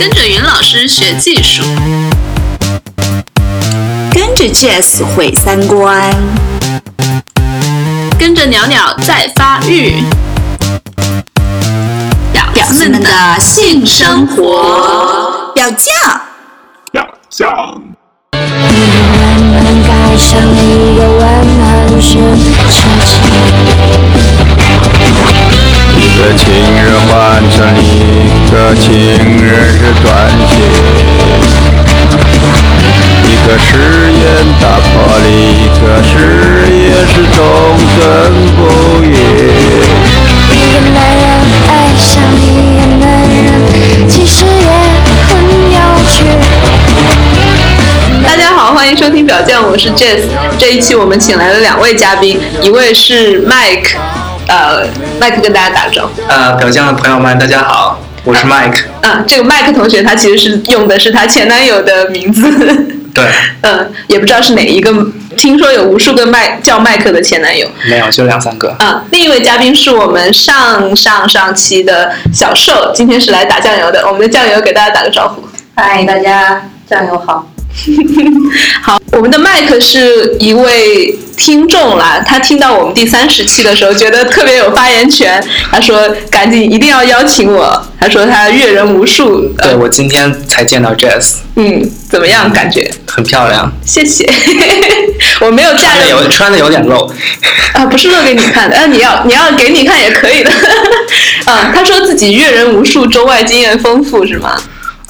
跟着云老师学技术，跟着 Jazz 毁三观，跟着鸟鸟在发育。表子们的性生活，表酱，表酱。该像一个温暖时一个情人换成一个情人是短信，一个誓言打破了一个誓言是忠贞不渝。一个男人爱上一个男人，其实也很有趣。大家好，欢迎收听表酱，我是 Jess。这一期我们请来了两位嘉宾，一位是 Mike，呃，Mike 跟大家打个招呼。呃，表酱的朋友们，大家好，我是 Mike。嗯，这个 Mike 同学他其实是用的是他前男友的名字，对，嗯，也不知道是哪一个。听说有无数个麦叫麦克的前男友，没有，就两三个。嗯，另一位嘉宾是我们上上上期的小瘦，今天是来打酱油的。我们的酱油给大家打个招呼。嗨，大家酱油好。好，我们的麦克是一位听众啦，他听到我们第三十期的时候，觉得特别有发言权，他说赶紧一定要邀请我，他说他阅人无数。对我今天才见到 Jess，嗯，怎么样？感觉很漂亮。谢谢，我没有嫁有人穿的有点露，啊，不是露给你看的，啊，你要你要给你看也可以的。嗯，他说自己阅人无数，中外经验丰富，是吗？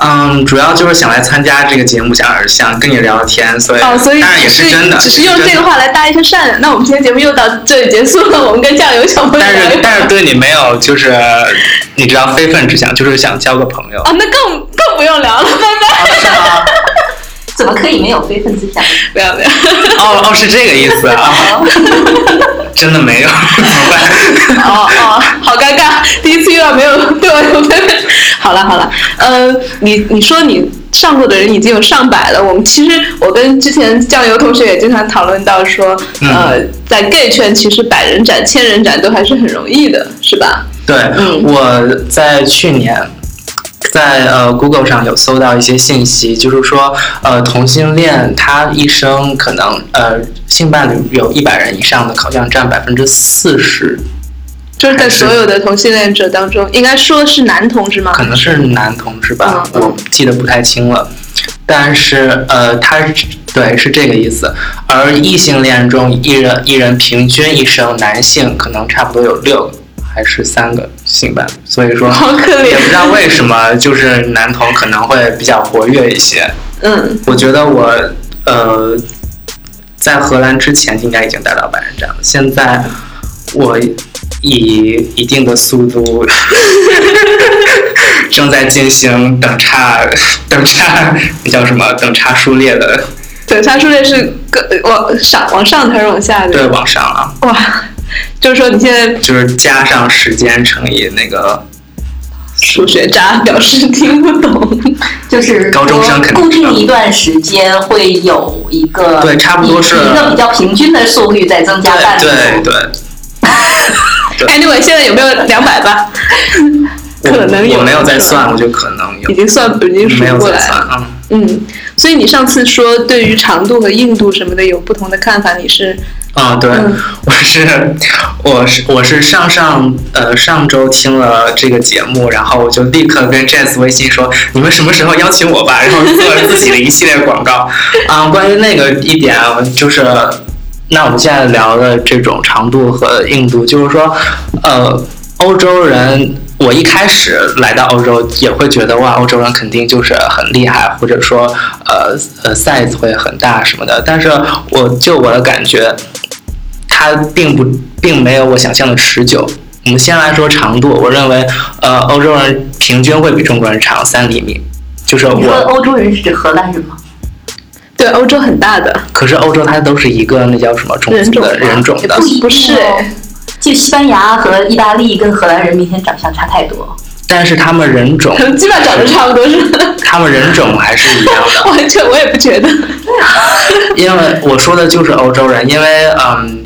嗯，主要就是想来参加这个节目，想想跟你聊聊天，所以哦，所以当然也是真的，只是用这个话来搭一下讪。那我们今天节目又到这里结束了，我们跟酱油小朋友但是但是对你没有就是你知道非分之想，就是想交个朋友。哦，那更更不用聊了，拜拜。是吗？怎么可以没有非分之想？不要不要，哦哦，是这个意思啊，真的没有，怎么办？哦哦，好尴尬，第一次遇到没有对我有分。好了好了，呃，你你说你上过的人已经有上百了，我们其实我跟之前酱油同学也经常讨论到说，呃，在 gay 圈其实百人斩、千人斩都还是很容易的，是吧？对，嗯我在去年在呃 Google 上有搜到一些信息，就是说呃同性恋他一生可能呃性伴侣有一百人以上的，好像占百分之四十，就是在所有的同性恋者当中，应该说是男同志吗？可能是男同志吧，我记得不太清了。但是呃，他是对是这个意思，而异性恋中一人一人平均一生男性可能差不多有六个还是三个性伴侣，所以说好可怜也不知道为什么，就是男同可能会比较活跃一些。嗯，我觉得我呃，在荷兰之前应该已经达到百人斩了，现在我以一定的速度 正在进行等差等差那叫什么等差数列的等差数列是更往上往上还是往下的？对往上啊，哇，就是说你现在就是加上时间乘以那个数学渣，表示听不懂。就是高中生肯定固定一段时间会有一个对差不多是一个比较平均的速率在增加半对。对对，Anyway，现在有没有两百吧？可能有，我没有在算，我就可能有已经算已经数过来了。在算啊。嗯，所以你上次说对于长度和硬度什么的有不同的看法，你是啊、对，嗯 我是我是我是上上呃上周听了这个节目，然后我就立刻跟 Jazz 微信说，你们什么时候邀请我吧，然后做了自己的一系列广告。啊、关于那个一点啊，就是那我们现在聊的这种长度和硬度，就是说，呃，欧洲人。我一开始来到欧洲也会觉得哇，欧洲人肯定就是很厉害，或者说呃呃 size 会很大什么的。但是我就我的感觉，它并不并没有我想象的持久。我们先来说长度，我认为呃欧洲人平均会比中国人长三厘米，就是我。欧洲人是指荷兰人吗？对欧洲很大的可是欧洲它都是一个那叫什么种族的人种人种的不，一定不是就西班牙和意大利跟荷兰人明显长相差太多。但是他们人种 基本上长得差不多是吧。他们人种还是一样的。完全我也不觉得。因为我说的就是欧洲人，因为嗯，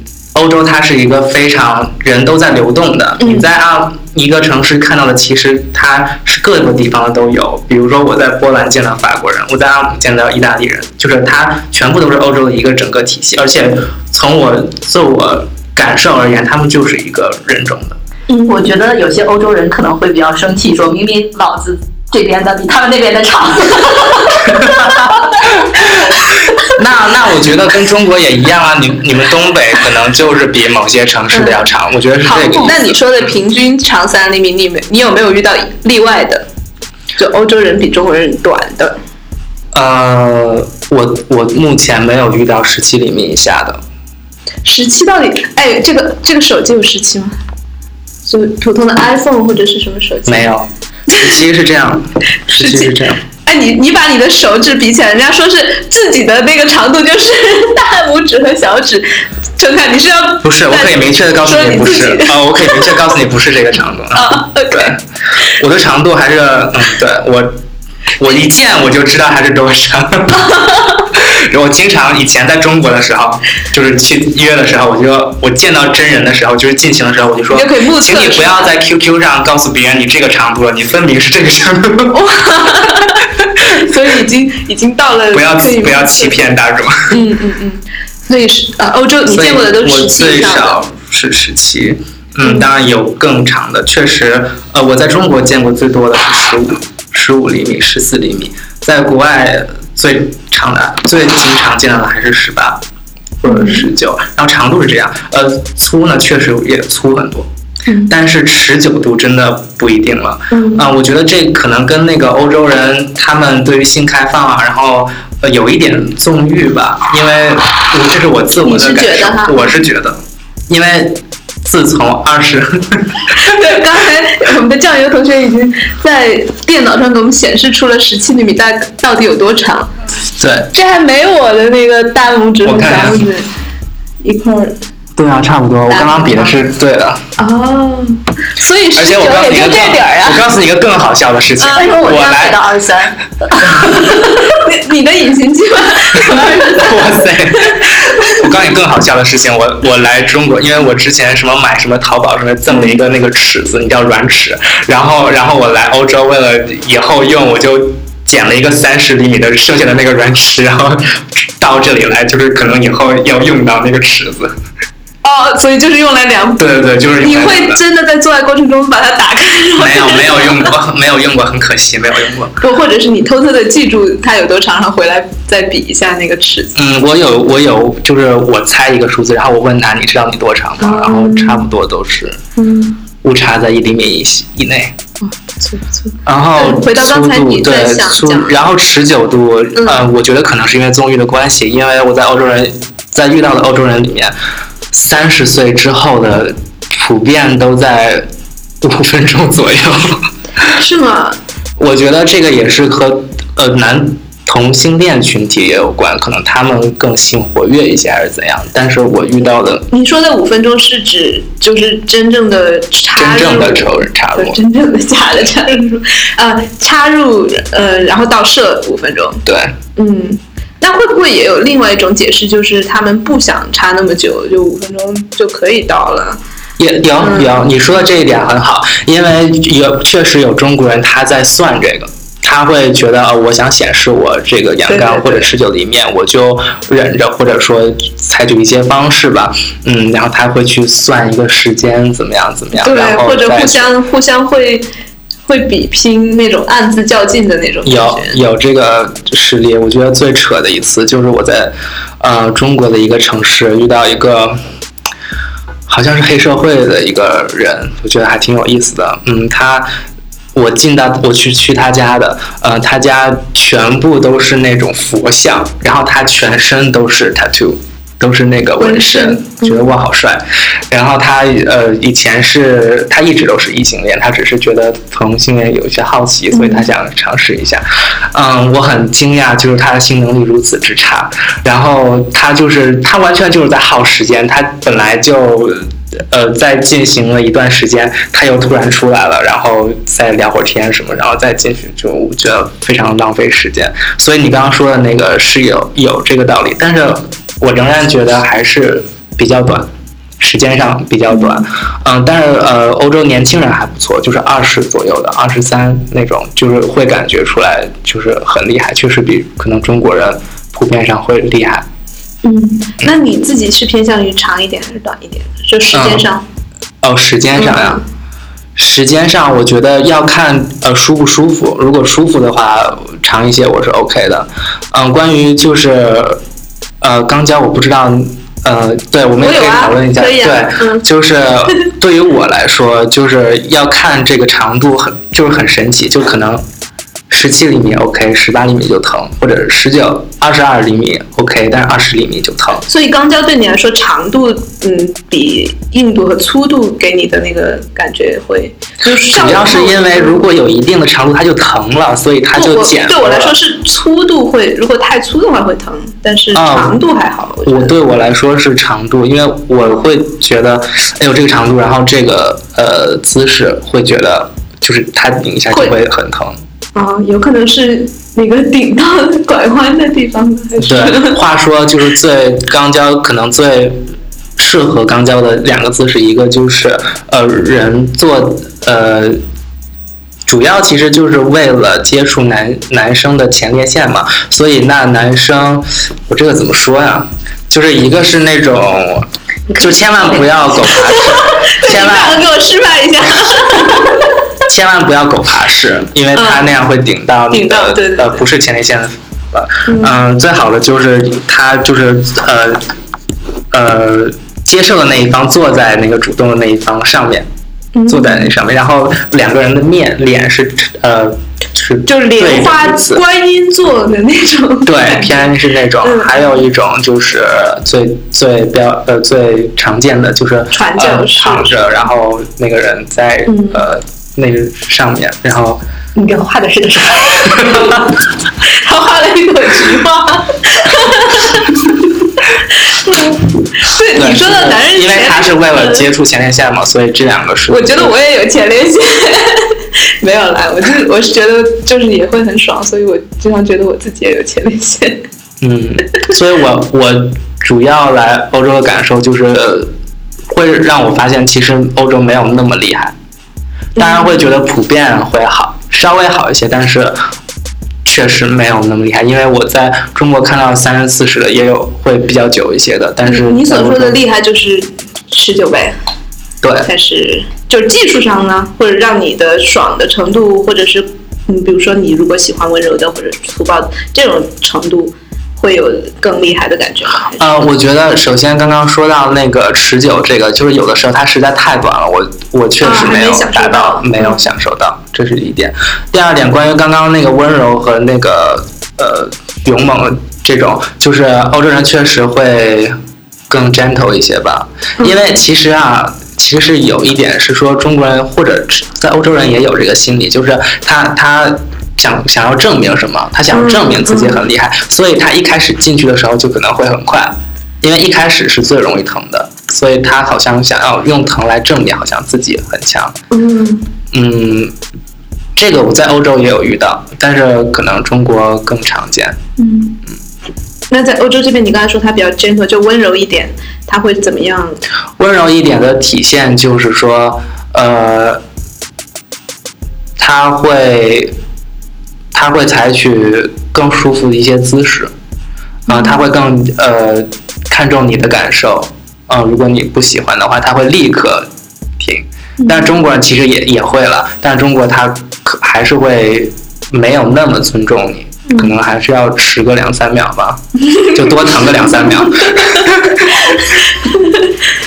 欧欧洲它是一个非常人都在流动的，嗯你在啊一个城市看到的其实它是各个地方的都有。比如说我在波兰见到法国人，我在阿姆见到意大利人，就是它全部都是欧洲的一个整个体系，而且从我自我感受而言，他们就是一个人种的。嗯我觉得有些欧洲人可能会比较生气，说明明老子这边的比他们那边的长。那那我觉得跟中国也一样啊，你你们东北可能就是比某些城市的要长，我觉得是这个。，那你说的平均长三厘米，你没你有没有遇到例外的？就欧洲人比中国人短的，呃，我我目前没有遇到十七厘米以下的，十七到底？哎，这个这个手机有十七吗？就普通的 iPhone 或者是什么手机？没有，十七是这样，十七是这样。哎，你你把你的手指比起来，人家说是自己的那个长度就是大拇指和小指陈凯，你是要不是，我可以明确的告诉你不。是啊、我可以明确告诉你不是这个长度啊。对，我的长度还是嗯，对我我一见我就知道它是多长。我经常以前在中国的时候，就是去约的时候，我就我见到真人的时候，就是进行的时候，我就说，就可以目测请你不要在 QQ 上告诉别人你这个长度了，你分明是这个长度，所以已经已经到了不要不要欺骗大众。嗯嗯嗯，所以是呃，欧洲你见过的都是我十七以最少是十七，嗯，当然有更长的，确实，呃，我在中国见过最多的是十五、十五厘米、十四厘米，在国外最长的、最经常见到的还是十八或者十九，然后长度是这样，呃，粗呢确实也粗很多。但是持久度真的不一定了，嗯。啊、我觉得这可能跟那个欧洲人他们对于性开放啊，然后呃有一点纵欲吧，因为这是我自我的感受觉得哈，我是觉得，因为自从二十，对，刚才我们的酱油同学已经在电脑上给我们显示出了十七厘米大到底有多长，对。这还没我的那个大拇指和小拇指一块儿对啊，差不多，我刚刚比的是对的，哦，所以而且十九也就我告诉你一个更，这点儿啊我。告诉你一个更好笑的事情，我来到二十三？你你的隐形计划 哇塞！我告诉你更好笑的事情，我我来中国，因为我之前什么买什么淘宝什么赠了一个那个尺子，你叫软尺，然后然后我来欧洲为了以后用，我就剪了一个三十厘米的剩下的那个软尺，然后到这里来，就是可能以后要用到那个尺子。哦，所以就是用来量。对对对，就是你会真的在做爱过程中把它打开？没有没有用过，没有用过，很可惜没有用过。不，或者是你偷偷的记住它有多长，然后回来再比一下那个尺子。嗯，我有我有，就是我猜一个数字，然后我问他你知道你多长吗？然后差不多都是嗯，误差在一厘米以以内。不错不错。然后回到刚才你在对粗想讲，然后持久度，嗯呃，我觉得可能是因为纵欲的关系，因为我在欧洲人在遇到的欧洲人里面，三十岁之后的普遍都在五分钟左右。是吗？我觉得这个也是和呃男同性恋群体也有关，可能他们更性活跃一些还是怎样。但是我遇到的你说的五分钟是指就是真正的插入，真正的仇人插入，真正的假的插入，呃，插入呃，然后到射五分钟，对。嗯。那会不会也有另外一种解释，就是他们不想差那么久，就五分钟就可以到了？也有嗯有，你说的这一点很好，因为有确实有中国人他在算这个，他会觉得呃，我想显示我这个阳刚或者持久的一面，我就忍着，或者说采取一些方式吧，嗯，然后他会去算一个时间怎么样怎么样，对然，后或者互相互相会会比拼那种暗自较劲的那种感有觉。有这个实力，我觉得最扯的一次就是我在呃中国的一个城市遇到一个好像是黑社会的一个人，我觉得还挺有意思的。嗯，他我进到我去去他家的，呃，他家全部都是那种佛像，然后他全身都是 tattoo。都是那个纹身觉得哇好帅。然后他呃以前是他一直都是异性恋，他只是觉得同性恋有一些好奇，所以他想尝试一下。嗯，我很惊讶，就是他的性能力如此之差。然后他就是他完全就是在耗时间，他本来就。呃，在进行了一段时间，他又突然出来了，然后再聊会儿天什么，然后再进去，就我觉得非常浪费时间。所以你刚刚说的那个是有有这个道理，但是我仍然觉得还是比较短。时间上比较短，嗯，但是呃，欧洲年轻人还不错，就是二十左右的，二十三那种，就是会感觉出来就是很厉害，确实比可能中国人普遍上会厉害。嗯，那你自己是偏向于长一点还是短一点？就时间上，哦，时间上呀，时间上我觉得要看呃舒不舒服，如果舒服的话，长一些我是 OK 的。嗯，关于就是呃肛交，我不知道。呃，对，我们也可以讨论一下。啊啊对，嗯就是对于我来说，就是要看这个长度很，就是很神奇，就可能十七厘米 OK，十八厘米就疼，或者十九、二十二厘米 OK，但是二十厘米就疼。所以肛交对你来说长度，嗯，比硬度和粗度给你的那个感觉会，就是主要是因为如果有一定的长度，它就疼了，所以它就我减对我来说是粗度会，如果太粗的话会疼，但是啊长度还好。我我对我来说是长度，因为我会觉得，哎呦这个长度，然后这个呃姿势会觉得，就是它拧一下就会会很疼。啊，有可能是那个顶到拐弯的地方，还是对，话说就是最肛交可能最适合肛交的两个字是，一个就是呃人做呃。主要其实就是为了接触男男生的前列腺嘛，所以那男生，我这个怎么说呀？就是一个是那种，就千万不要走爬式，千万给我示范一下。千万不要狗爬式，因为它那样会顶到你顶到的对对对。呃不是前列腺的呃嗯、最好的就是它就是呃呃接受的那一方坐在那个主动的那一方上面，嗯。坐在那上面，然后两个人的面脸是呃是就莲花观音座的那种。对，偏是那种，嗯。还有一种就是最最标呃最常见的就是呃传教士。躺着，然后那个人在、嗯。呃那个上面，然后你给我画的是个啥？他画了一朵菊花。对对你说的男人，因为他是为了嗯接触前列腺嘛，所以这两个是我觉得我也有前列腺，没有啦，我就我是觉得就是也会很爽，所以我经常觉得我自己也有前列腺。嗯，所以我我主要来欧洲的感受就是呃会让我发现，其实欧洲没有那么厉害，当然会觉得普遍会好，稍微好一些，但是确实没有那么厉害。因为我在中国看到三十四十的，也有会比较久一些的，但是你所说的厉害就是十九倍，对但是就是技术上呢，或者让你的爽的程度，或者是嗯，比如说你如果喜欢温柔的或者粗暴的这种程度，会有更厉害的感觉吗？呃，我觉得首先刚刚说到那个持久这个，就是有的时候它实在太短了，我我确啊实没有达到，到没有嗯享受到，这是一点。第二点，关于刚刚那个温柔和那个呃勇猛这种，就是欧洲人确实会更 gentle 一些吧，嗯因为其实啊。其实是有一点是说中国人或者在欧洲人也有这个心理，就是他他想想要证明什么，他想证明自己很厉害，所以他一开始进去的时候就可能会很快，因为一开始是最容易疼的，所以他好像想要用疼来证明好像自己很强。嗯，嗯，这个我在欧洲也有遇到，但是可能中国更常见。嗯嗯那在欧洲这边，你刚才说他比较 gentle，就温柔一点，他会怎么样？温柔一点的体现就是说，呃，他会他会采取更舒服的一些姿势，啊、他会更呃看重你的感受，啊、如果你不喜欢的话，他会立刻停。但是中国人其实也也会了，但是中国他可还是会没有那么尊重你，可能还是要迟个两三秒吧，就多疼个两三秒。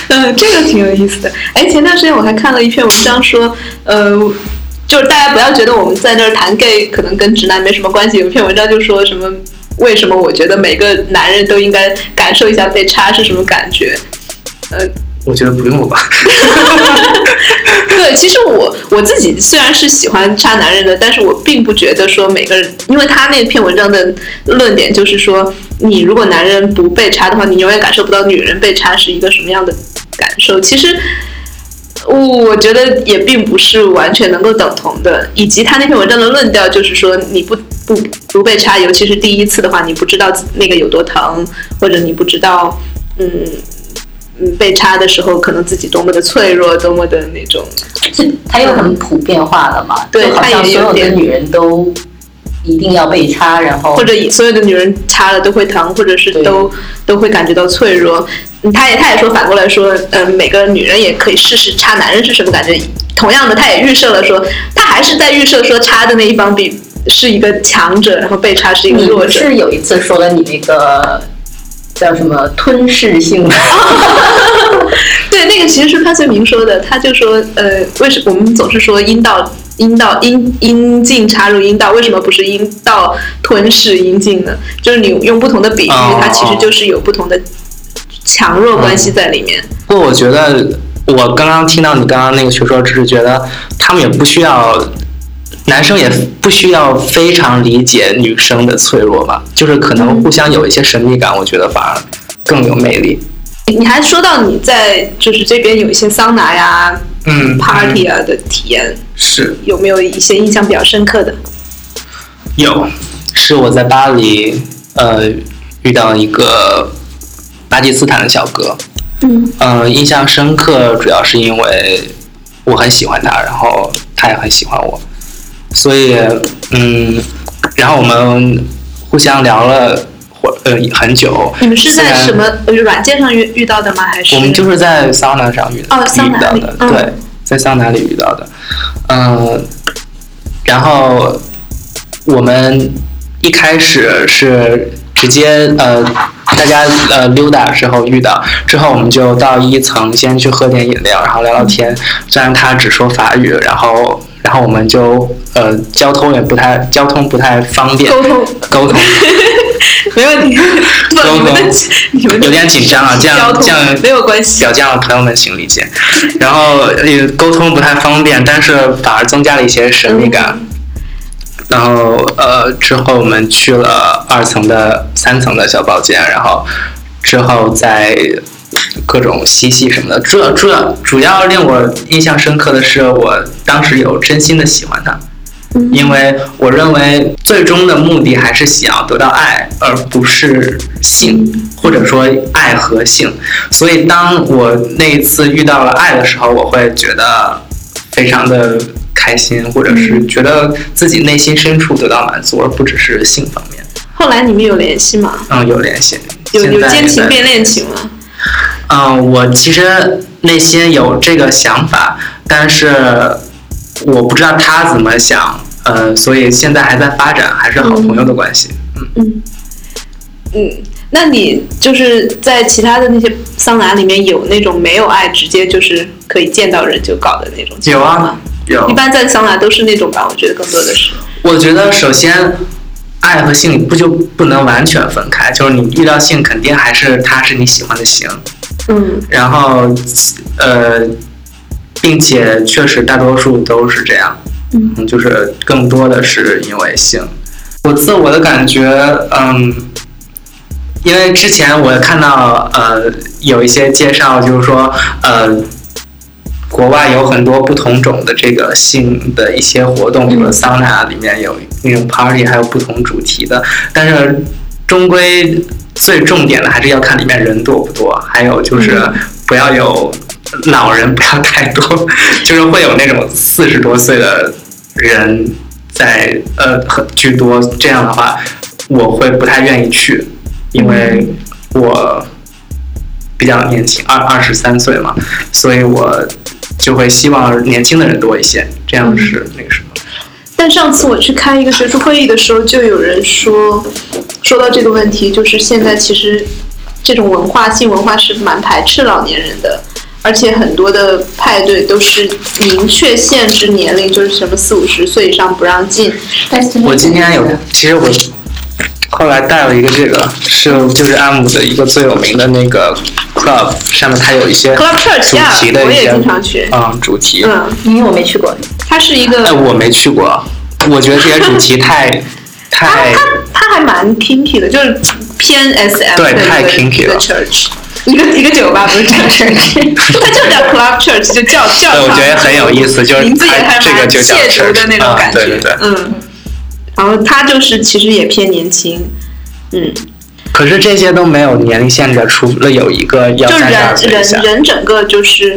嗯，这个挺有意思的。哎，前段时间我还看了一篇文章说，呃，就是大家不要觉得我们在那儿谈 gay 可能跟直男没什么关系。有一篇文章就说什么，为什么我觉得每个男人都应该感受一下被插是什么感觉？呃，我觉得不用了吧。对，其实我我自己虽然是喜欢插男人的，但是我并不觉得说每个人，因为他那篇文章的论点就是说，你如果男人不被插的话，你永远感受不到女人被插是一个什么样的感受。其实。我觉得也并不是完全能够等同的，以及他那篇文章的论调就是说，你不不不被插，尤其是第一次的话，你不知道那个有多疼，或者你不知道，嗯，嗯被插的时候，可能自己多么的脆弱，多么的那种。是它又很普遍化了嘛，对就好像它也有点所有的女人都一定要被插，然后或者所有的女人插了都会疼，或者是都都会感觉到脆弱。嗯他也他也说反过来说，呃，每个女人也可以试试插男人是什么感觉。同样的，他也预设了说，他还是在预设说插的那一方比是一个强者，然后被插是一个弱者。是有一次说了你那个叫什么吞噬性的？对，那个其实是潘绥铭说的，他就说，呃，为什我们总是说阴道阴道阴阴茎插入阴道，为什么不是阴道吞噬阴茎呢？就是你用不同的比喻，哦它其实就是有不同的强弱关系在里面。不过我觉得，我刚刚听到你刚刚那个学说，只是觉得他们也不需要，男生也不需要非常理解女生的脆弱吧，就是可能互相有一些神秘感，我觉得反而更有魅力。你还说到你在就是这边有一些桑拿呀、嗯 party 啊的体验，是有没有一些印象比较深刻的？有，是我在巴黎呃遇到一个巴基斯坦的小哥，嗯呃，印象深刻主要是因为我很喜欢他，然后他也很喜欢我，所以嗯，然后我们互相聊了会呃很久。你们是在什么呃软件上遇遇到的吗？还是我们就是在桑拿上遇哦遇到的，对，在桑拿里遇到的，嗯，然后我们一开始是直接呃大家呃溜达的时候遇到，之后我们就到一层先去喝点饮料，然后聊聊天。虽然他只说法语，然后然后我们就呃交通也不太交通不太方便，沟通沟通 没问题，不，沟你们的通你们有点紧张啊，这样这样 没有关系。小将的朋友们请理解。然后呃沟通不太方便，但是反而增加了一些神秘感。然后呃之后我们去了二层的三层的小包间，然后之后在各种嬉戏什么的。主要主要主要令我印象深刻的是，我当时有真心的喜欢他。因为我认为最终的目的还是想要得到爱，而不是性，或者说爱和性。所以当我那一次遇到了爱的时候，我会觉得非常的开心，或者是觉得自己内心深处得到满足，而不只是性方面。后来你们有联系吗？嗯，有联系。有有奸情变恋情吗？嗯，我其实内心有这个想法，但是我不知道他怎么想，呃，所以现在还在发展，还是好朋友的关系。嗯，嗯嗯，那你就是在其他的那些桑拿里面有那种没有爱，直接就是可以见到人就搞的那种情有况吗啊？，有一。般在桑拿都是那种吧，我觉得更多的是。我觉得首先，爱和性不就不能完全分开，就是你遇到性，肯定还是他是你喜欢的型，嗯然后呃，并且确实大多数都是这样，嗯，就是更多的是因为性。我自我的感觉，嗯，因为之前我看到呃有一些介绍，就是说呃。国外有很多不同种的这个性的一些活动，比如说桑拿里面有那种 party，还有不同主题的。但是终归最重点的还是要看里面人多不多，还有就是不要有老人不要太多，就是会有那种四十多岁的人在呃很居多，这样的话我会不太愿意去，因为我比较年轻，二二十三岁嘛，所以我就会希望年轻的人多一些，这样是那个什么。但上次我去开一个学术会议的时候，就有人说，说到这个问题，就是现在其实这种文化性文化是蛮排斥老年人的，而且很多的派对都是明确限制年龄，就是什么四五十岁以上不让进。但是我今天有，其实我后来带了一个这个，是就是阿姆的一个最有名的那个 club，上面它有一些 Club Church 的一些经常去嗯主题。嗯，因为我没去过，它是一个，哎，我没去过，我觉得这些主题太 太它它还蛮 kinky 的，就是偏 SM 对太的一个 kinky 了 church。一个一个酒吧不是叫 church，它就叫 club church，就叫叫。对我觉得很有意思就是名字也它还蛮这个就叫亵渎的 church，那种感觉。啊对对对嗯，然后它就是其实也偏年轻，嗯，可是这些都没有年龄限制，除了有一个要就人人。人整个就是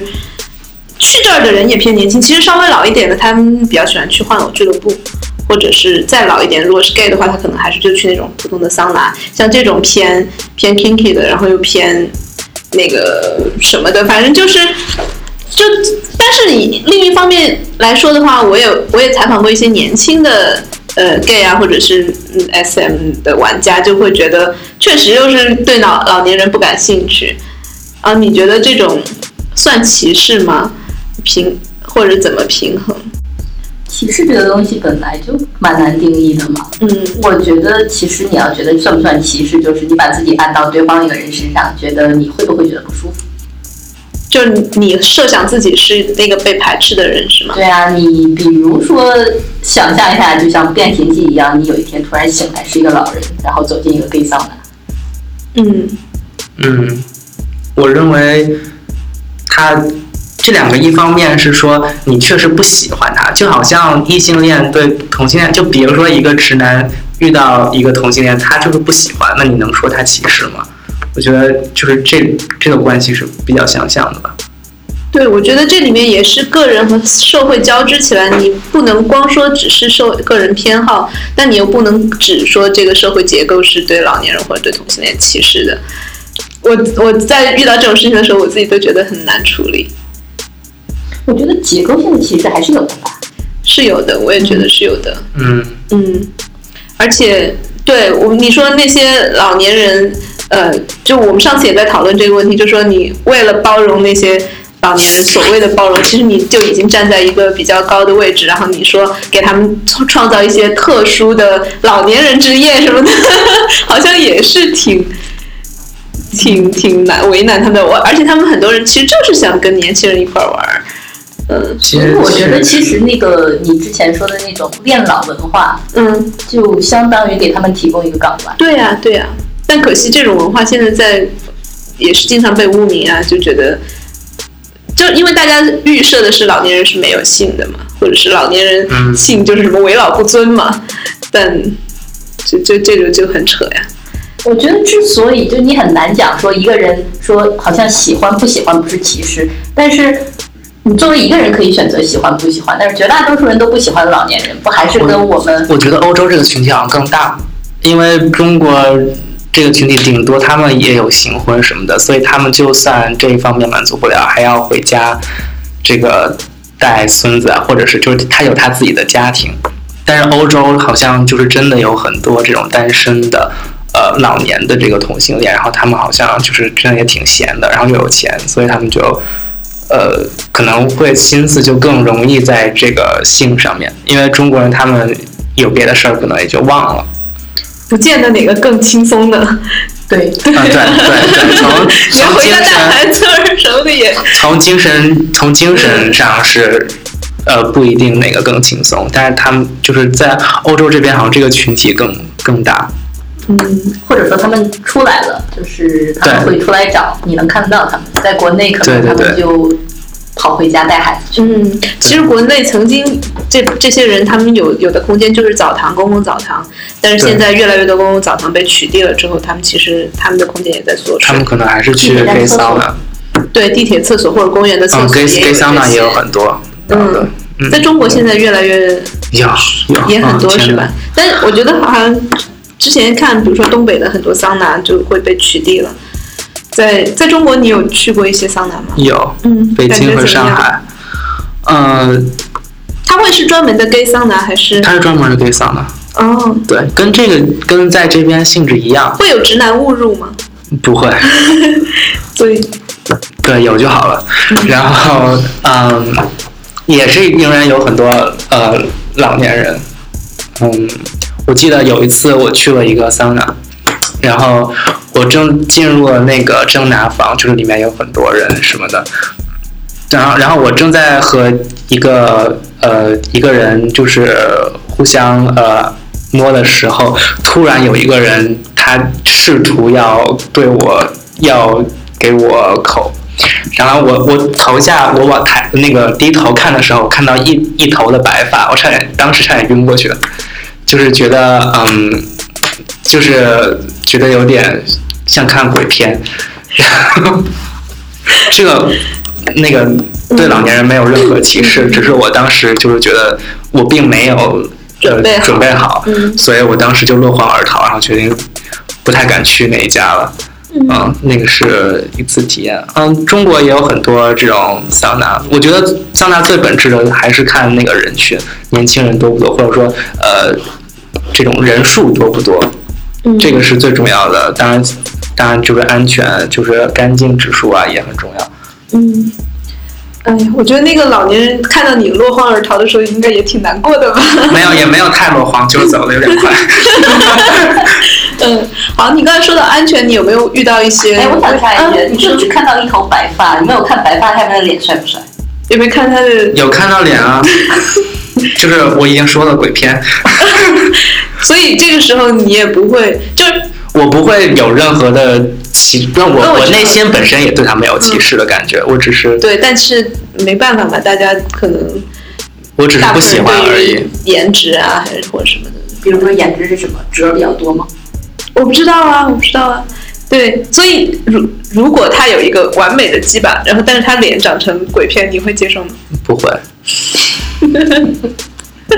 去这儿的人也偏年轻，其实稍微老一点的，他们比较喜欢去换偶俱乐部，或者是再老一点，如果是 gay 的话，他可能还是就去那种普通的桑拿，像这种偏偏 kinky 的，然后又偏那个什么的，反正就是就，但是你另一方面来说的话，我也我也采访过一些年轻的呃 gay 啊，或者是嗯 SM 的玩家，就会觉得确实就是对老老年人不感兴趣啊。你觉得这种算歧视吗？平或者怎么平衡？歧视这个东西本来就蛮难定义的嘛。嗯我觉得其实你要觉得算不算歧视，就是你把自己按到对方一个人身上，觉得你会不会觉得不舒服？就你你设想自己是那个被排斥的人是吗？对啊，你比如说想象一下，就像变形记一样，你有一天突然醒来是一个老人，然后走进一个 gay 桑拿，嗯嗯，我认为他这两个一方面是说你确实不喜欢他，就好像异性恋对同性恋，就比如说一个直男遇到一个同性恋，他就是不喜欢，那你能说他歧视吗？我觉得就是这这个关系是比较相像的吧。对，我觉得这里面也是个人和社会交织起来，你不能光说只是受个人偏好，但你又不能只说这个社会结构是对老年人或者对同性恋歧视的。我我在遇到这种事情的时候，我自己都觉得很难处理。我觉得结构性的歧视还是有的吧。是有的，我也觉得是有的。嗯嗯，而且对我你说那些老年人，呃，就我们上次也在讨论这个问题，就说你为了包容那些老年人，所谓的包容，其实你就已经站在一个比较高的位置，然后你说给他们创创造一些特殊的老年人之夜什么的，好像也是挺。挺挺难为难他们的，我而且他们很多人其实就是想跟年轻人一块儿玩儿，嗯其实我觉得其实那个你之前说的那种恋老文化，嗯，就相当于给他们提供一个港湾。对呀、对呀、但可惜这种文化现在在也是经常被污名啊，就觉得，就因为大家预设的是老年人是没有性的嘛，或者是老年人嗯性就是什么为老不尊嘛，但就就这个就很扯呀。我觉得之所以就你很难讲说一个人说好像喜欢不喜欢不是歧视，但是你作为一个人可以选择喜欢不喜欢，但是绝大多数人都不喜欢老年人，不还是跟我们我觉得欧洲这个群体好像更大，因为中国这个群体顶多他们也有行婚什么的，所以他们就算这一方面满足不了，还要回家这个带孙子啊，或者是就是他有他自己的家庭。但是欧洲好像就是真的有很多这种单身的。呃，老年的这个同性恋，然后他们好像就是真的也挺闲的，然后又有钱，所以他们就呃可能会心思就更容易在这个性上面，因为中国人他们有别的事儿可能也就忘了。不见得哪个更轻松呢，对啊，对对对，从连从精神什么的也，从精神从精神上是。呃，不一定哪个更轻松，但是他们就是在欧洲这边，好像这个群体更更大。嗯，或者说他们出来了，就是他们会出来找，你能看得到他们。在国内可能他对对对们就跑回家带孩子去。嗯，其实国内曾经这这些人，他们有有的空间就是澡堂、公共澡堂，但是现在越来越多公共澡堂被取缔了之后，他们其实他们的空间也在缩水他们。可能还是去地铁站 gay 厕所桑拿，对，地铁厕所或者公园的厕嗯，gay 所也有 gay 桑拿这些也有很多。嗯，在中国现在越来越也很多嗯是吧？？但是我觉得好像之前看，比如说东北的很多桑拿就会被取缔了。在在中国，你有去过一些桑拿吗？有，嗯，北京和。上海。嗯，它会是专门的 gay 桑拿还是？它是专门的 gay 桑拿，哦，对，跟这个跟在这边性质一样，会有直男误入吗？不会，对对，有就好了。然后，嗯，也是仍然有很多呃老年人。嗯，我记得有一次我去了一个桑拿，然后我正进入了那个蒸拿房，就是里面有很多人什么的。然后，然后我正在和一个呃一个人就是互相呃摸的时候，突然有一个人他试图要对我要给我口，然后我我头下我往抬那个低头看的时候，看到一一头的白发，我差点当时差点晕过去了，就是觉得嗯，就是觉得有点像看鬼片。然后这个那个对老年人没有任何歧视，只是我当时就是觉得我并没有呃准备好准备好，嗯所以我当时就落荒而逃，然后决定不太敢去那一家了。嗯，那个是一次体验。嗯，中国也有很多这种桑拿，我觉得桑拿最本质的还是看那个人群，年轻人多不多，或者说呃这种人数多不多，嗯这个是最重要的。当然，当然就是安全，就是干净指数啊也很重要。嗯，哎呀，我觉得那个老年人看到你落荒而逃的时候，应该也挺难过的吧？没有，也没有太落荒，就是走的有点快。嗯，好，你刚才说到安全，你有没有遇到一些？哎，我想插一句，啊你是只看到一头白发，你没有看白发下面的脸帅不帅？有没有看他的？有看到脸啊，就是我已经说了鬼片，所以这个时候你也不会，就是我不会有任何的歧，不是我那我我内心本身也对他没有歧视的感觉，我只是对，但是没办法嘛，大家可能我只是不喜欢而已。颜值啊，还是或者什么的，比如说颜值是什么？褶比较多吗？我不知道啊，我不知道啊。对，所以如如果他有一个完美的基板，然后但是他脸长成鬼片，你会接受吗？不会，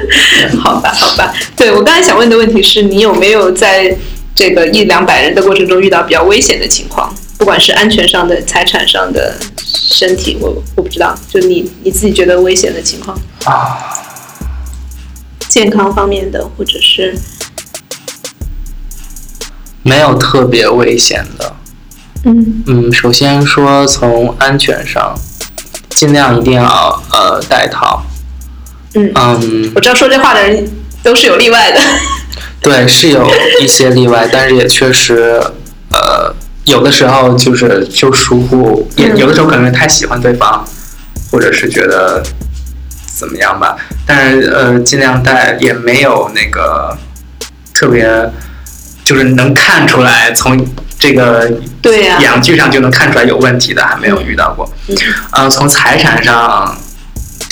好吧，好吧。对我刚才想问的问题是你有没有在这个一两百人的过程中遇到比较危险的情况，不管是安全上的、财产上的、身体，我我不知道，就你你自己觉得危险的情况啊，健康方面的，或者是没有特别危险的。嗯嗯，首先说从安全上，尽量一定要呃戴套。嗯。嗯，我知道说这话的人都是有例外的。对，是有一些例外，但是也确实，呃，有的时候就是就疏忽，也嗯。有的时候可能太喜欢对方，或者是觉得怎么样吧，但是呃，尽量带，也没有那个特别，就是能看出来从这个对呀。阳具上就能看出来有问题的，还没有遇到过。嗯。呃，从财产上，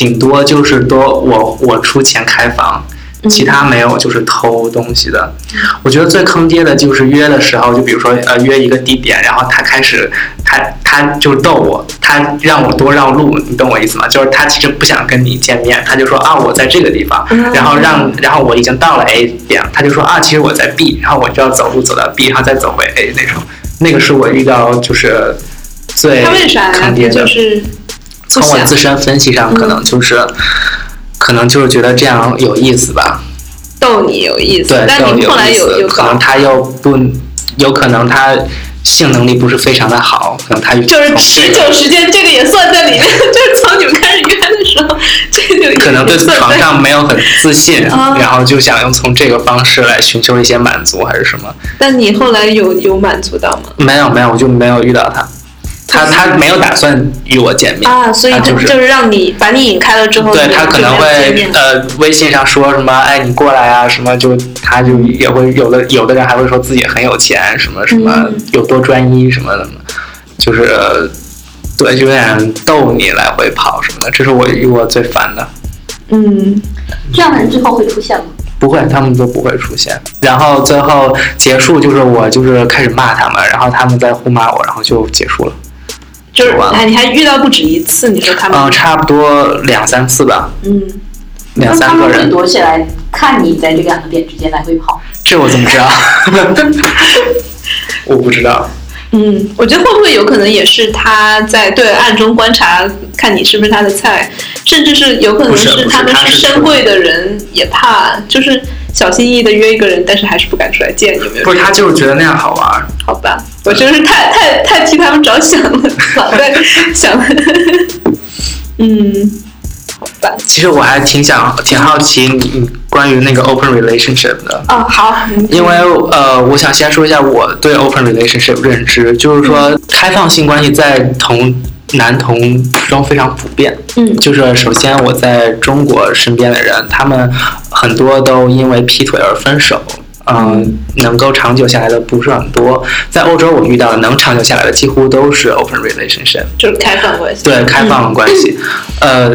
顶多就是多我我出钱开房，其他没有就是偷东西的。我觉得最坑爹的就是约的时候，就比如说呃约一个地点，然后他开始他他就逗我，他让我多绕路，你懂我意思吗？就是他其实不想跟你见面，他就说啊我在这个地方，然后让然后我已经到了 A 点，他就说啊其实我在 B，然后我就要走路走到 B，然后再走回 A 那种。那个是我遇到就是最他为啥呀？他坑爹的。就是从我自身分析上，可能就是，可能就是觉得这样有意思吧。逗你有意思对，，但你们后来有有可能，他又不，有可能他性能力不是非常的好，可能他就是持久时间这个也算在里面，就是从你们开始约的时候，这个也可能对床上没有很自信，啊然后就想用从这个方式来寻求一些满足，还是什么？但你后来有有满足到吗？没有没有，我就没有遇到他，他他没有打算与我见面啊，所以就是就是让你把你引开了之后，对他可能会呃微信上说什么，哎你过来啊什么，就他就也会有的有的人还会说自己很有钱，什么什么嗯有多专一什么的，就是对就有点逗你来回跑什么的，这是我遇过最烦的。嗯，这样的人最后会出现吗？不会，他们都不会出现。然后最后结束就是我就是开始骂他们，然后他们在互骂我，然后就结束了。就是完了哎，你还遇到不止一次，你说他们嗯、差不多两三次吧，嗯，两三个人。躲起来看你在这两个点之间来回跑。这我怎么知道？我不知道。嗯，我觉得会不会有可能也是他在对暗中观察，看你是不是他的菜，甚至是有可能是他们是深贵的人也怕，就是小心翼翼的约一个人，但是还是不敢出来见，有没有？不是他就是觉得那样好玩儿。好吧，我真是太太太替他们着想了，老在 想，嗯，好吧，其实我还挺想挺好奇你你关于那个 open relationship 的，哦，好，因为呃，我想先说一下我对 open relationship 认知，就是说开放性关系在同男同中非常普遍。嗯就是首先我在中国身边的人，他们很多都因为劈腿而分手。嗯，能够长久下来的不是很多。在欧洲，我遇到的能长久下来的几乎都是 open relationship。就是开放关系，对开放关系。呃，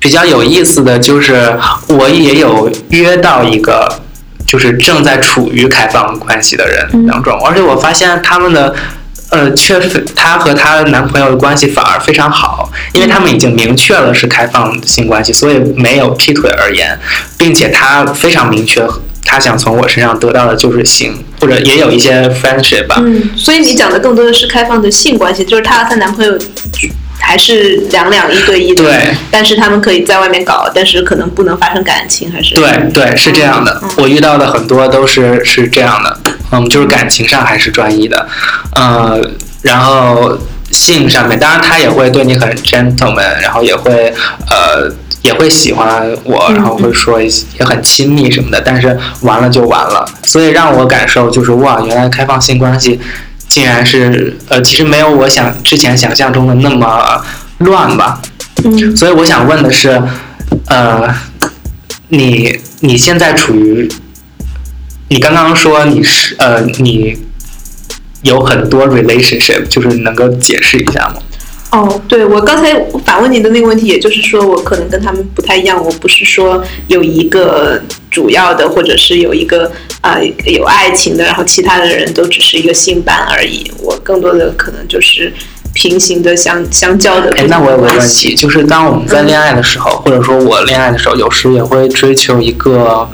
比较有意思的就是我也有约到一个，就是正在处于开放关系的人嗯当中，而且我发现他们的。呃，确实她和她男朋友的关系反而非常好，因为他们已经明确了是开放性关系，所以没有劈腿而言，并且她非常明确，她想从我身上得到的就是性，或者也有一些 friendship 吧。嗯，所以你讲的更多的是开放的性关系，就是她和她男朋友还是两两一对一的，对，但是他们可以在外面搞，但是可能不能发生感情，还是对对，是这样的嗯。我遇到的很多都是是这样的，嗯，就是感情上还是专一的，呃，然后性上面，当然他也会对你很 gentleman，然后也会呃也会喜欢我，嗯然后会说一些也很亲密什么的，但是完了就完了，所以让我感受就是哇，原来开放性关系竟然是呃，其实没有我想之前想象中的那么乱吧，嗯。所以我想问的是，呃，你你现在处于，你刚刚说你是呃你有很多 relationship，就是能够解释一下吗？哦，对我刚才反问你的那个问题，也就是说我可能跟他们不太一样，我不是说有一个主要的，或者是有一个啊、呃有爱情的，然后其他的人都只是一个性伴而已，我更多的可能就是平行的相相交的。哎，那我有个问题，就是当我们在恋爱的时候，或者说我恋爱的时候，有时也会追求一个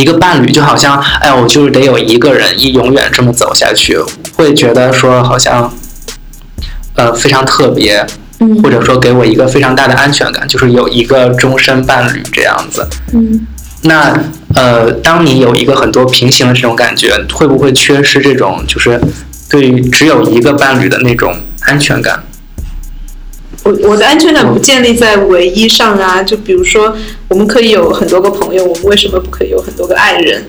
一个伴侣，就好像哎，我就是得有一个人一永远这么走下去，会觉得说好像呃非常特别，嗯或者说给我一个非常大的安全感，就是有一个终身伴侣这样子。嗯那呃，当你有一个很多平行的这种感觉，会不会缺失这种就是对于只有一个伴侣的那种安全感？我我的安全感不建立在唯一上啊，就比如说我们可以有很多个朋友，我们为什么不可以有很多个爱人？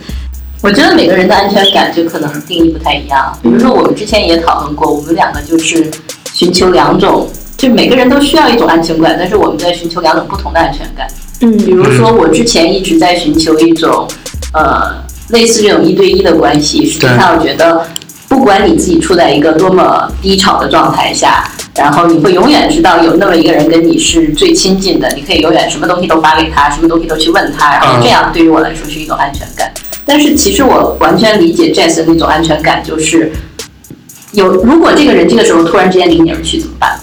我觉得每个人的安全感就可能定义不太一样。比如说，我们之前也讨论过，我们两个就是寻求两种，就每个人都需要一种安全感，但是我们在寻求两种不同的安全感。嗯比嗯如说，我之前一直在寻求一种，呃，类似这种一对一的关系。实际上，我觉得，不管你自己处在一个多么低潮的状态下，然后你会永远知道有那么一个人跟你是最亲近的，你可以永远什么东西都发给他，什么东西都去问他，然后这样对于我来说是一种安全感。但是其实我完全理解 Jazz 的那种安全感，就是有如果这个人这个时候突然之间离你而去怎么办？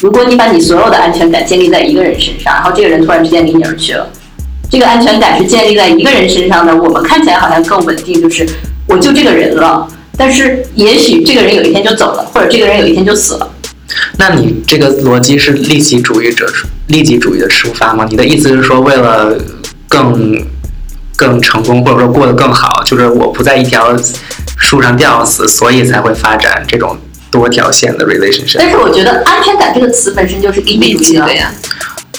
如果你把你所有的安全感建立在一个人身上，然后这个人突然之间离你而去了，这个安全感是建立在一个人身上的，我们看起来好像更稳定，就是我就这个人了。但是也许这个人有一天就走了，或者这个人有一天就死了。那你这个逻辑是利己主义者利己主义的出发吗？你的意思是说，为了更更成功，或者说过得更好，就是我不在一条树上吊死，所以才会发展这种多条线的 relationship。但是我觉得安全感这个词本身就是利己利主义的呀。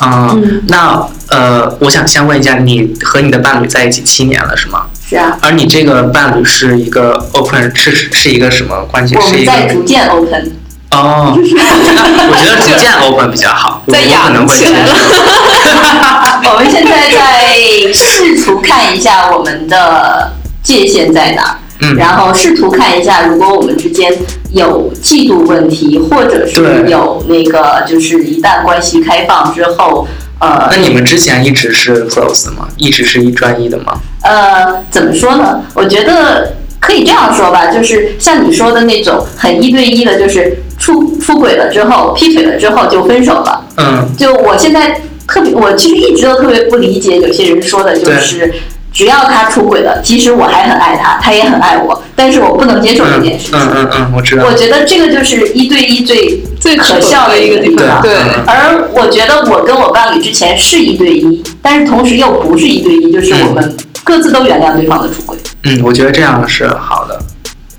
嗯，嗯那呃，我想先问一下，你和你的伴侣在一起七年了是吗？是啊，而你这个伴侣是一个 open 是是一个什么关系？我是一个们在逐渐 open。哦，那 我觉得逐渐 open 比较好，我 在我可能会养起来接受。我们现在在试图看一下我们的界限在哪儿，嗯然后试图看一下，如果我们之间有嫉妒问题，或者是有那个，就是一旦关系开放之后，呃那你们之前一直是 close 的吗？一直是一专一的吗？呃，怎么说呢？我觉得可以这样说吧，就是像你说的那种很一对一的，就是出出轨了之后，劈腿了之后就分手了。嗯，就我现在特别，我其实一直都特别不理解有些人说的，就是只要他出轨了，即使我还很爱他，他也很爱我，但是我不能接受这嗯件事情。嗯嗯嗯，我知道我。觉得这个就是一对一最最可笑的一个地方。对嗯而我觉得我跟我伴侣之前是一对一，但是同时又不是一对一，就是我们各自都原谅对方的出轨。嗯，我觉得这样是好的。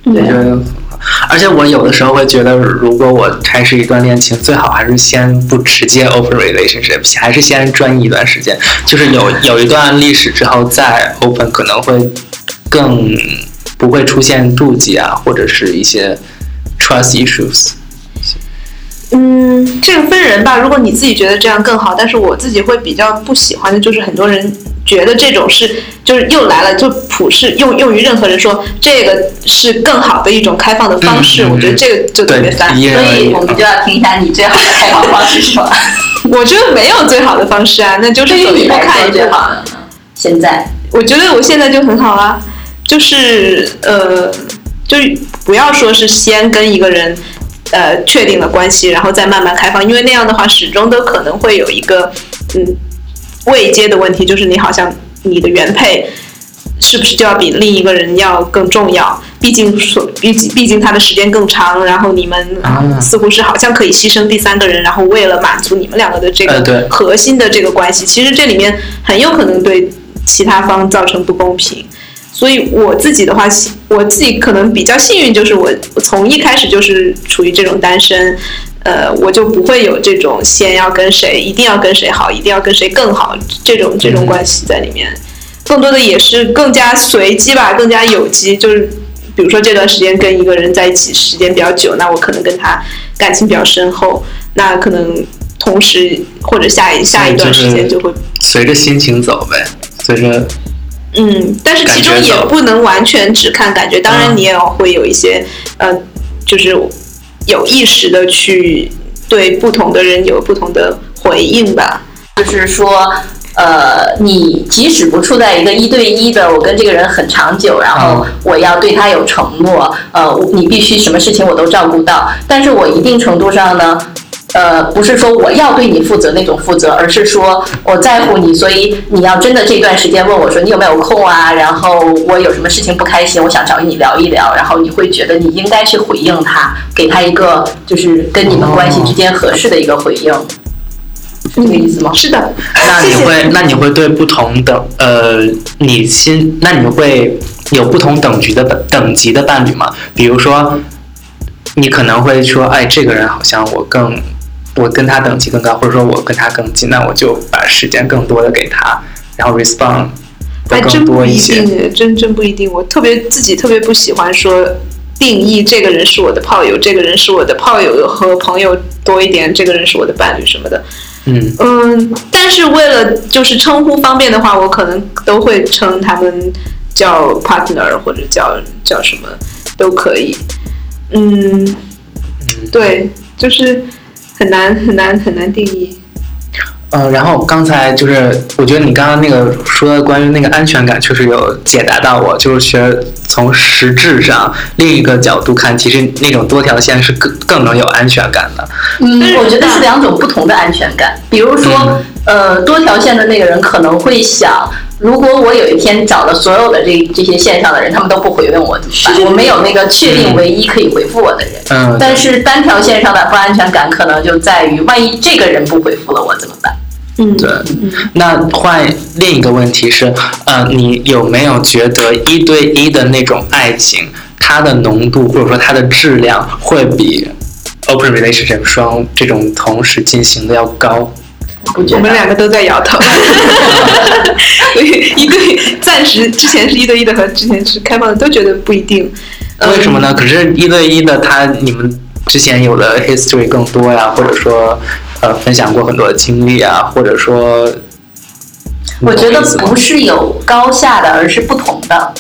对我觉得很好，而且我有的时候会觉得，如果我开始一段恋情，最好还是先不直接 open relationship，还是先专一一段时间，就是有有一段历史之后再 open，可能会更不会出现妒忌啊，或者是一些 trust issues。嗯，这个分人吧。如果你自己觉得这样更好，但是我自己会比较不喜欢的就是很多人觉得这种是就是又来了，就普世用用于任何人说这个是更好的一种开放的方式。我觉得这个就特别烦。所以我们就要听一下你最好的开放方式是什么？我觉得没有最好的方式啊，那就是走一步对于你来看一步。最好的呢？现在我觉得我现在就很好啊，就是呃，就不要说是先跟一个人呃确定了关系，然后再慢慢开放，因为那样的话始终都可能会有一个嗯未接的问题，就是你好像你的原配是不是就要比另一个人要更重要？毕竟说，毕竟毕竟他的时间更长，然后你们啊似乎是好像可以牺牲第三个人，然后为了满足你们两个的这个核心的这个关系，其实这里面很有可能对其他方造成不公平。所以我自己的话，幸我自己可能比较幸运，就是我从一开始就是处于这种单身，呃，我就不会有这种先要跟谁，一定要跟谁好，一定要跟谁更好这种这种关系在里面。更多的也是更加随机吧，更加有机。就是比如说这段时间跟一个人在一起时间比较久，那我可能跟他感情比较深厚，那可能同时或者下一下一段时间就会随着心情走呗，随着嗯，但是其中也不能完全只看感觉，当然嗯你也要会有一些呃，就是有意识的去对不同的人有不同的回应吧。就是说，呃，你即使不处在一个一对一的，我跟这个人很长久，然后嗯我要对他有承诺，呃，你必须什么事情我都照顾到，但是我一定程度上呢。呃，不是说我要对你负责那种负责，而是说我在乎你，所以你要真的这段时间问我说你有没有空啊，然后我有什么事情不开心，我想找你聊一聊，然后你会觉得你应该去回应他，给他一个就是跟你们关系之间合适的一个回应，是这个意思吗？是的，那你谢谢会，那你会对不同的呃，你心，那你会有不同等级的等等级的伴侣吗？比如说，你可能会说，哎，这个人好像我更，我跟他等级更高，或者说我跟他更近，那我就把时间更多的给他，然后 respond 还真不一。定，真真不一定。我特别自己特别不喜欢说定义这个人是我的炮友，这个人是我的炮友和朋友多一点，这个人是我的伴侣什么的。嗯嗯，但是为了就是称呼方便的话，我可能都会称他们叫 partner 或者叫叫什么都可以。嗯，对，就是很难很难很难定义。呃，然后刚才就是，我觉得你刚刚那个说的关于那个安全感，确实有解答到我。就是觉得从实质上另一个角度看，其实那种多条线是更更能有安全感的。嗯但是，我觉得是两种不同的安全感。比如说，呃，多条线的那个人可能会想，如果我有一天找了所有的这这些线上的人，他们都不回问我怎么办？我没有那个确定唯一可以回复我的人。嗯，但是单条线上的不安全感可能就在于，万一这个人不回复了我怎么办？嗯，对。那换另一个问题是，呃，你有没有觉得一对一的那种爱情，它的浓度或者说它的质量会比 open relationship 双这种同时进行的要高？不觉得？我们两个都在摇头。所以一对暂时之前是一对一的和之前是开放的都觉得不一定。嗯为什么呢？可是，一对一的，他你们之前有的 history 更多呀，或者说，呃，分享过很多经历啊，或者说，我觉得不是有高下的，而是不同的。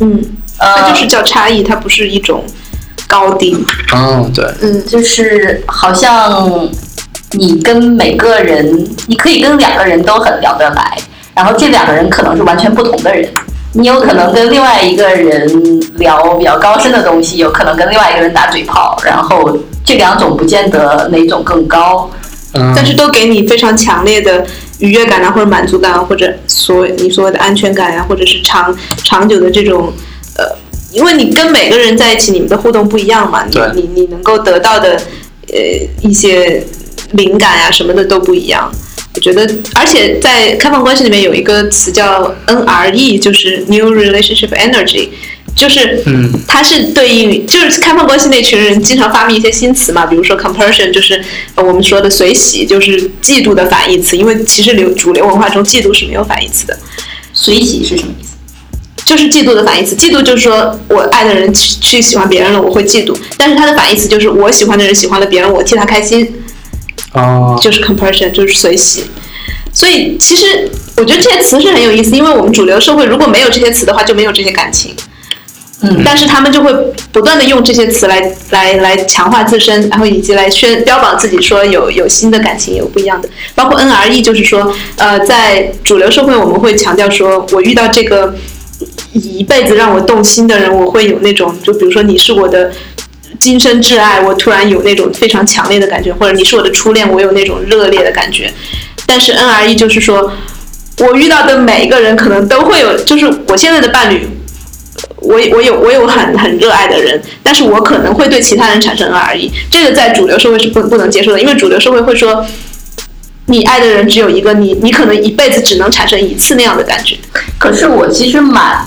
嗯，呃，它就是叫差异，它不是一种高低。嗯，对，嗯，就是好像你跟每个人，你可以跟两个人都很聊得来，然后这两个人可能是完全不同的人。你有可能跟另外一个人聊比较高深的东西，有可能跟另外一个人打嘴炮，然后这两种不见得哪种更高。嗯，但是都给你非常强烈的愉悦感啊，或者满足感啊，或者所你所谓的安全感呀、或者是长长久的这种呃，因为你跟每个人在一起，你们的互动不一样嘛，你对你你能够得到的呃一些灵感呀、什么的都不一样。我觉得，而且在开放关系里面有一个词叫 NRE，就是 New Relationship Energy，就是嗯它是对应就是开放关系那群人经常发明一些新词嘛，比如说 compersion，就是呃我们说的随喜，就是嫉妒的反义词，因为其实流主流文化中嫉妒是没有反义词的，随喜是什么意思？就是嫉妒的反义词。嫉妒就是说我爱的人去去喜欢别人了，我会嫉妒，但是它的反义词就是我喜欢的人喜欢了别人，我替他开心，哦，就是 compression，就是随喜。所以其实我觉得这些词是很有意思，因为我们主流社会如果没有这些词的话，就没有这些感情。嗯但是他们就会不断的用这些词来来来强化自身，然后以及来宣标榜自己说有有新的感情，有不一样的，包括 NRE，就是说，呃，在主流社会我们会强调说，我遇到这个一辈子让我动心的人，我会有那种，就比如说你是我的今生挚爱，我突然有那种非常强烈的感觉，或者你是我的初恋，我有那种热烈的感觉。但是 NRE 就是说，我遇到的每一个人可能都会有，就是我现在的伴侣，我我有我有很很热爱的人，但是我可能会对其他人产生 NRE，这个在主流社会是不不能接受的，因为主流社会会说。你爱的人只有一个，你你可能一辈子只能产生一次那样的感觉。可是我其实蛮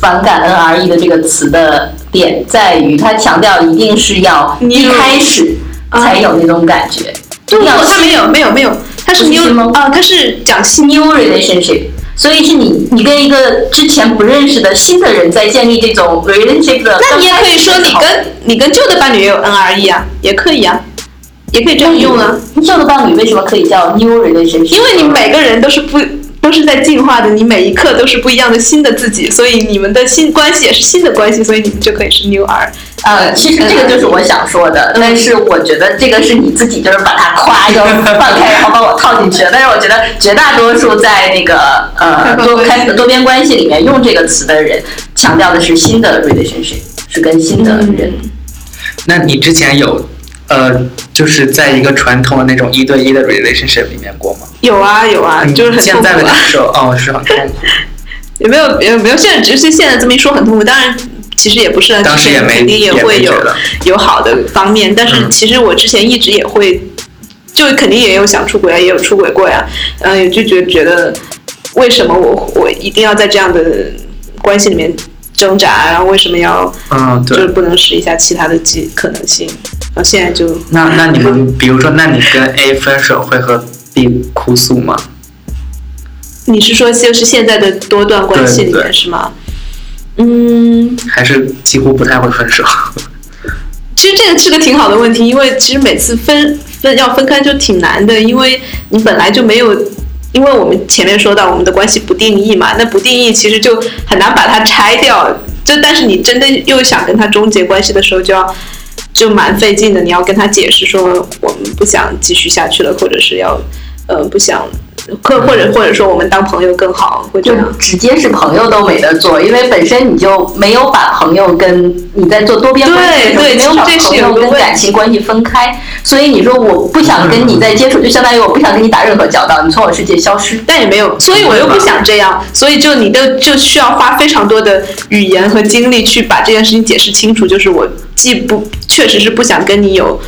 反感 NRE 的这个词的点在于，它强调一定是要一开始才有那种感觉，一定要他没有没有没有，他是 new 新吗啊，他是讲新 new relationship，所以是你你跟一个之前不认识的新的人在建立这种 relationship 的。那你也可以说你跟你跟旧的伴侣也有 NRE 啊，也可以啊，也可以这样用啊，旧的伴侣为什么可以叫 new relationship？因为你每个人都是不都是在进化的，你每一刻都是不一样的新的自己，所以你们的新关系也是新的关系，所以你们就可以是 new R。呃，其实这个就是我想说的，但是我觉得这个是你自己就是把它夸就放开，然后把我套进去了。但是我觉得绝大多数在那个呃 多开多边关系里面用这个词的人，强调的是新的 relationship，是跟新的人。那你之前有呃，就是在一个传统的那种一对一的 relationship 里面过吗？有啊有啊，就是很现在的痛苦啊感受哦，是很痛苦。也没有有没有？现在只是现在这么一说很痛苦，当然其实也不是当时也没肯定也会有有好的方面，但是嗯其实我之前一直也会，就肯定也有想出轨啊，也有出轨过呀，嗯、也就觉觉得为什么我我一定要在这样的关系里面挣扎，然后为什么要嗯，对。就是不能试一下其他的机可能性？然后现在就那那你们 比如说，那你跟 A 分手会和 B 哭诉吗？你是说就是现在的多段关系里面是吗？嗯，还是几乎不太会分手？其实这个是个挺好的问题，因为其实每次分分要分开就挺难的，因为你本来就没有，因为我们前面说到我们的关系不定义嘛，那不定义其实就很难把它拆掉。就但是你真的又想跟他终结关系的时候，就要就蛮费劲的。你要跟他解释说我们不想继续下去了，或者是要呃不想，或或者或者说我们当朋友更好，会这就样。直接是朋友都没得做，因为本身你就没有把朋友跟你在做多边关系对对没有把朋友跟感情关系分开，所以你说我不想跟你再接触，就相当于我不想跟你打任何交道，你从我世界消失。但也没有，所以我又不想这样，所以就你的就需要花非常多的语言和精力去把这件事情解释清楚。就是我既不确实是不想跟你有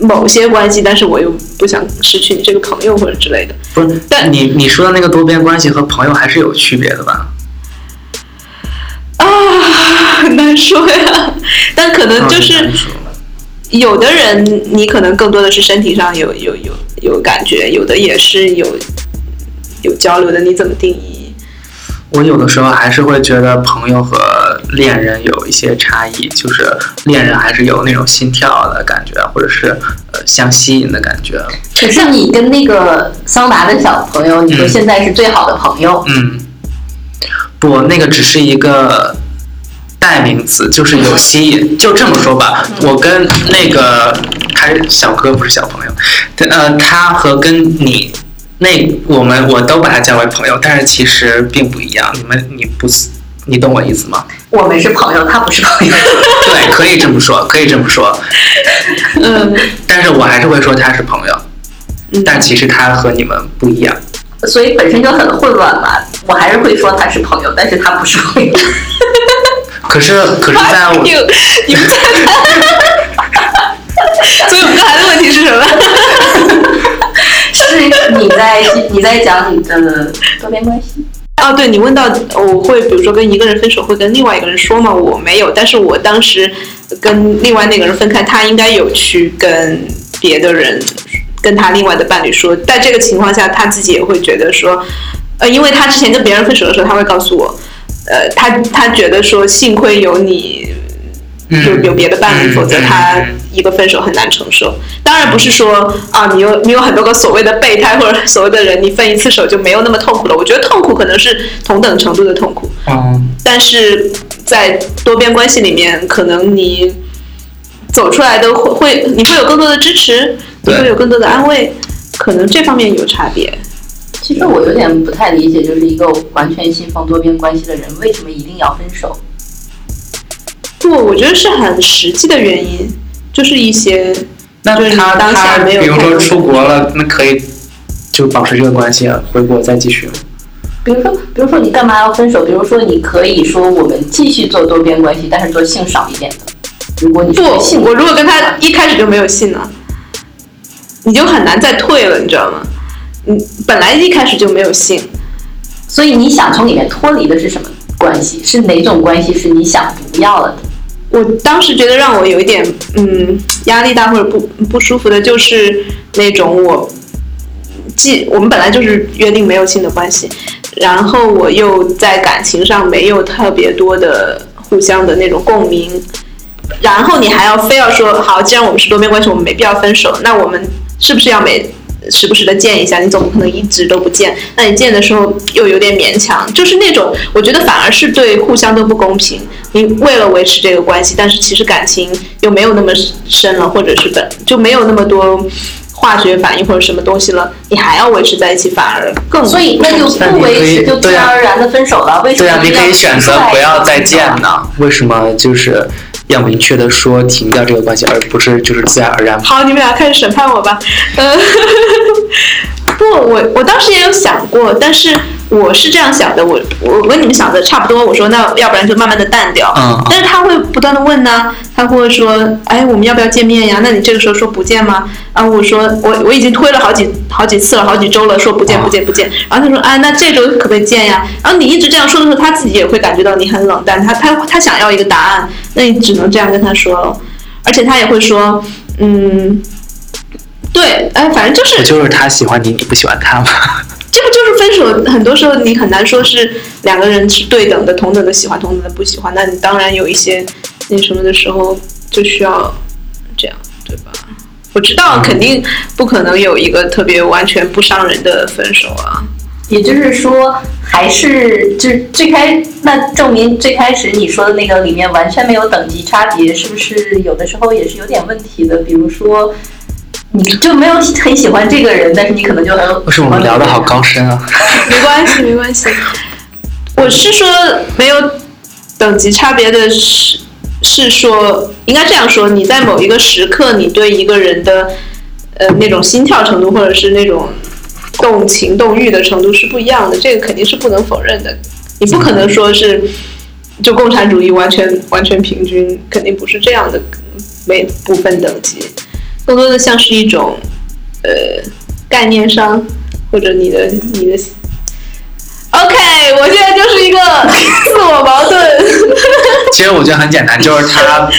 某些关系，但是我又不想失去你这个朋友或者之类的。不是，但你你说的那个多边关系和朋友还是有区别的吧？啊，很难说呀。但可能就嗯是有的人，你可能更多的是身体上有有有有感觉，有的也是有有交流的。你怎么定义？我有的时候还是会觉得朋友和恋人有一些差异，就是恋人还是有那种心跳的感觉，或者是呃相吸引的感觉。可是你跟那个桑达的小朋友，你说嗯现在是最好的朋友，嗯，不，那个只是一个代名词，就是有吸引。就这么说吧，我跟那个他是小哥，不是小朋友，呃，他和跟你。那我们我都把他叫为朋友，但是其实并不一样。你们你不你懂我意思吗？我们是朋友，他不是朋友。对，可以这么说，可以这么说。嗯，但是我还是会说他是朋友，嗯但其实他和你们不一样。所以本身就很混乱嘛。我还是会说他是朋友，但是他不是朋友。可是，可是在我 你你们在所以我们刚才的问题是什么？是你在你在讲你的多边关系。哦，对你问到我会比如说跟一个人分手会跟另外一个人说吗？我没有，但是我当时跟另外那个人分开，他应该有去跟别的人跟他另外的伴侣说，在这个情况下，他自己也会觉得说，呃，因为他之前跟别人分手的时候，他会告诉我，呃，他他觉得说幸亏有你。就有别的伴侣，嗯否则他一个分手很难承受。当然不是说啊，你有你有很多个所谓的备胎或者所谓的人，你分一次手就没有那么痛苦了。我觉得痛苦可能是同等程度的痛苦，嗯但是在多边关系里面，可能你走出来的会会你会有更多的支持，你会有更多的安慰，可能这方面有差别。其实我有点不太理解，就是一个完全信奉多边关系的人，为什么一定要分手？不，我觉得是很实际的原因，就是一些那他当下他比如说出国了，那可以就保持这个关系啊，回国再继续。比如说，比如说你干嘛要分手？比如说你可以说我们继续做多边关系，但是做性少一点的。如果你不性，我如果跟他一开始就没有性呢，你就很难再退了，你知道吗？你本来一开始就没有性，所以你想从里面脱离的是什么关系？是哪种关系是你想不要了的？我当时觉得让我有一点嗯压力大或者不不舒服的，就是那种我既我们本来就是约定没有性的关系，然后我又在感情上没有特别多的互相的那种共鸣，然后你还要非要说好，既然我们是多边关系，我们没必要分手，那我们是不是要每时不时的见一下？你总不可能一直都不见，那你见的时候又有点勉强，就是那种我觉得反而是对互相都不公平。你为了维持这个关系，但是其实感情又没有那么深了，或者是本就没有那么多化学反应或者什么东西了，你还要维持在一起，反而更所以那就不维持，就自然而然的分手了。为什么对啊，你可以选择不要再见？呢。为什么就是要明确的说停掉这个关系，而不是就是自然而然？好，你们俩开始审判我吧。嗯，我我当时也有想过，但是我是这样想的，我我跟你们想的差不多。我说那要不然就慢慢的淡掉。嗯但是他会不断的问呢，他会说，哎，我们要不要见面呀？那你这个时候说不见吗？然后我说我我已经推了好几好几次了，好几周了，说不见不见不见。然后他说，哎，那这周可不可以见呀？然后你一直这样说的时候，他自己也会感觉到你很冷淡，他他他想要一个答案，那你只能这样跟他说了。而且他也会说，嗯，对，哎，反正就是就是他喜欢你，你不喜欢他吗？这不就是分手？很多时候你很难说是两个人是对等的、同等的喜欢、同等的不喜欢。那你当然有一些那什么的时候，就需要这样，对吧？我知道肯定不可能有一个特别完全不伤人的分手啊。也就是说，还是就是最开那证明最开始你说的那个里面完全没有等级差别，是不是有的时候也是有点问题的？比如说，你就没有很喜欢这个人，但是你可能就很为什么我们聊的好高深啊？没关系，没关系。我是说没有等级差别的是，是说应该这样说：你在某一个时刻，你对一个人的呃那种心跳程度，或者是那种动情动欲的程度是不一样的，这个肯定是不能否认的。你不可能说是就共产主义完全完全平均，肯定不是这样的，没不分等级，更多的像是一种呃概念上或者你的你的 OK，我现在就是一个自我矛盾。其实我觉得很简单，就是他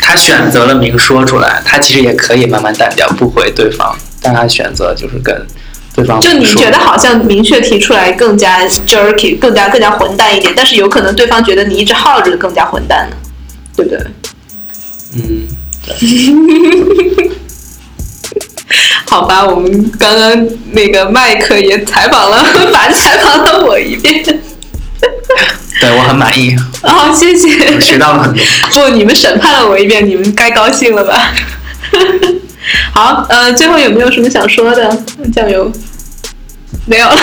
他选择了明说出来，他其实也可以慢慢淡掉，不回对方，但他选择就是跟对方就你觉得好像明确提出来更加 jerky，更加更加混蛋一点，但是有可能对方觉得你一直耗着更加混蛋呢，对不对？嗯，好吧，我们刚刚那个麦克也采访了，反采访了我一遍。对我很满意，好、谢谢。学到了很多。不，你们审判了我一遍，你们该高兴了吧？好，呃，最后有没有什么想说的？酱油没有了。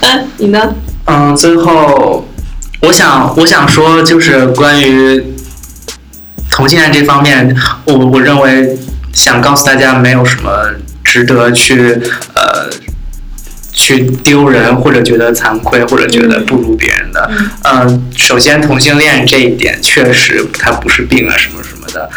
嗯，你呢？嗯，最后我想我想说，就是关于同性恋这方面，我我认为想告诉大家，没有什么值得去呃去丢人，或者觉得惭愧，或者觉得不如别人的。嗯、首先同性恋这一点确实它不是病啊，什么什么的。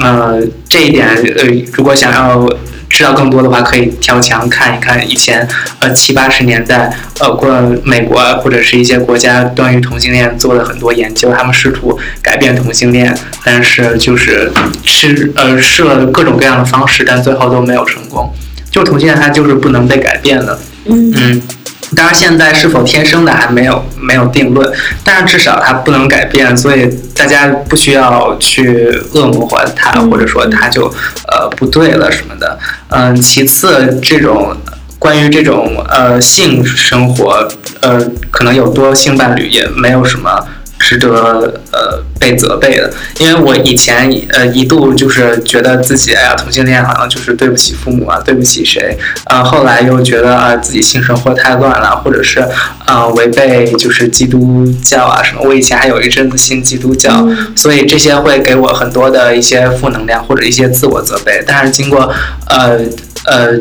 呃，这一点呃，如果想要知道更多的话，可以跳墙看一看以前呃七八十年代呃过美国或者是一些国家关于同性恋做了很多研究，他们试图改变同性恋，但是就是试呃试了各种各样的方式，但最后都没有成功。就同性恋它就是不能被改变的，嗯。当然，现在是否天生的还没有没有定论，但是至少它不能改变，所以大家不需要去恶魔化它，或者说它就呃不对了什么的。嗯，其次，这种关于这种呃性生活，呃，可能有多性伴侣也没有什么值得呃被责备的。因为我以前呃一度就是觉得自己哎呀同性恋好像就是对不起父母啊，对不起谁，呃后来又觉得啊、自己性生活太乱了，或者是呃违背就是基督教啊什么。我以前还有一阵子信基督教，所以这些会给我很多的一些负能量或者一些自我责备。但是经过呃呃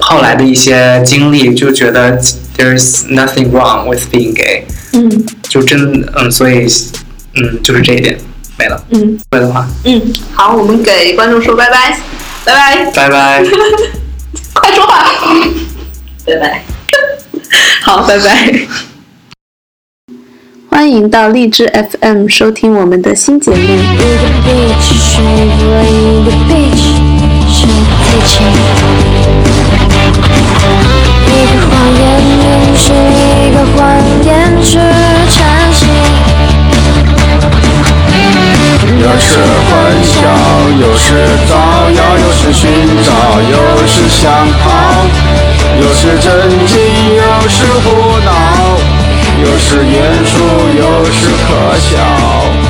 后来的一些经历，就觉得 there's nothing wrong with being gay，嗯就真嗯，所以嗯就是这一点没了。嗯会的话，嗯，好，我们给观众说拜拜，拜拜，拜拜。快说话。拜拜。好，拜拜。欢迎到荔枝 FM 收听我们的新节目。个，谎言凝视，一个谎言去찬 식。 有时欢笑，有时造谣，有时寻找，有时想逃，有时震惊，有时胡闹，有时严肃，有时可笑。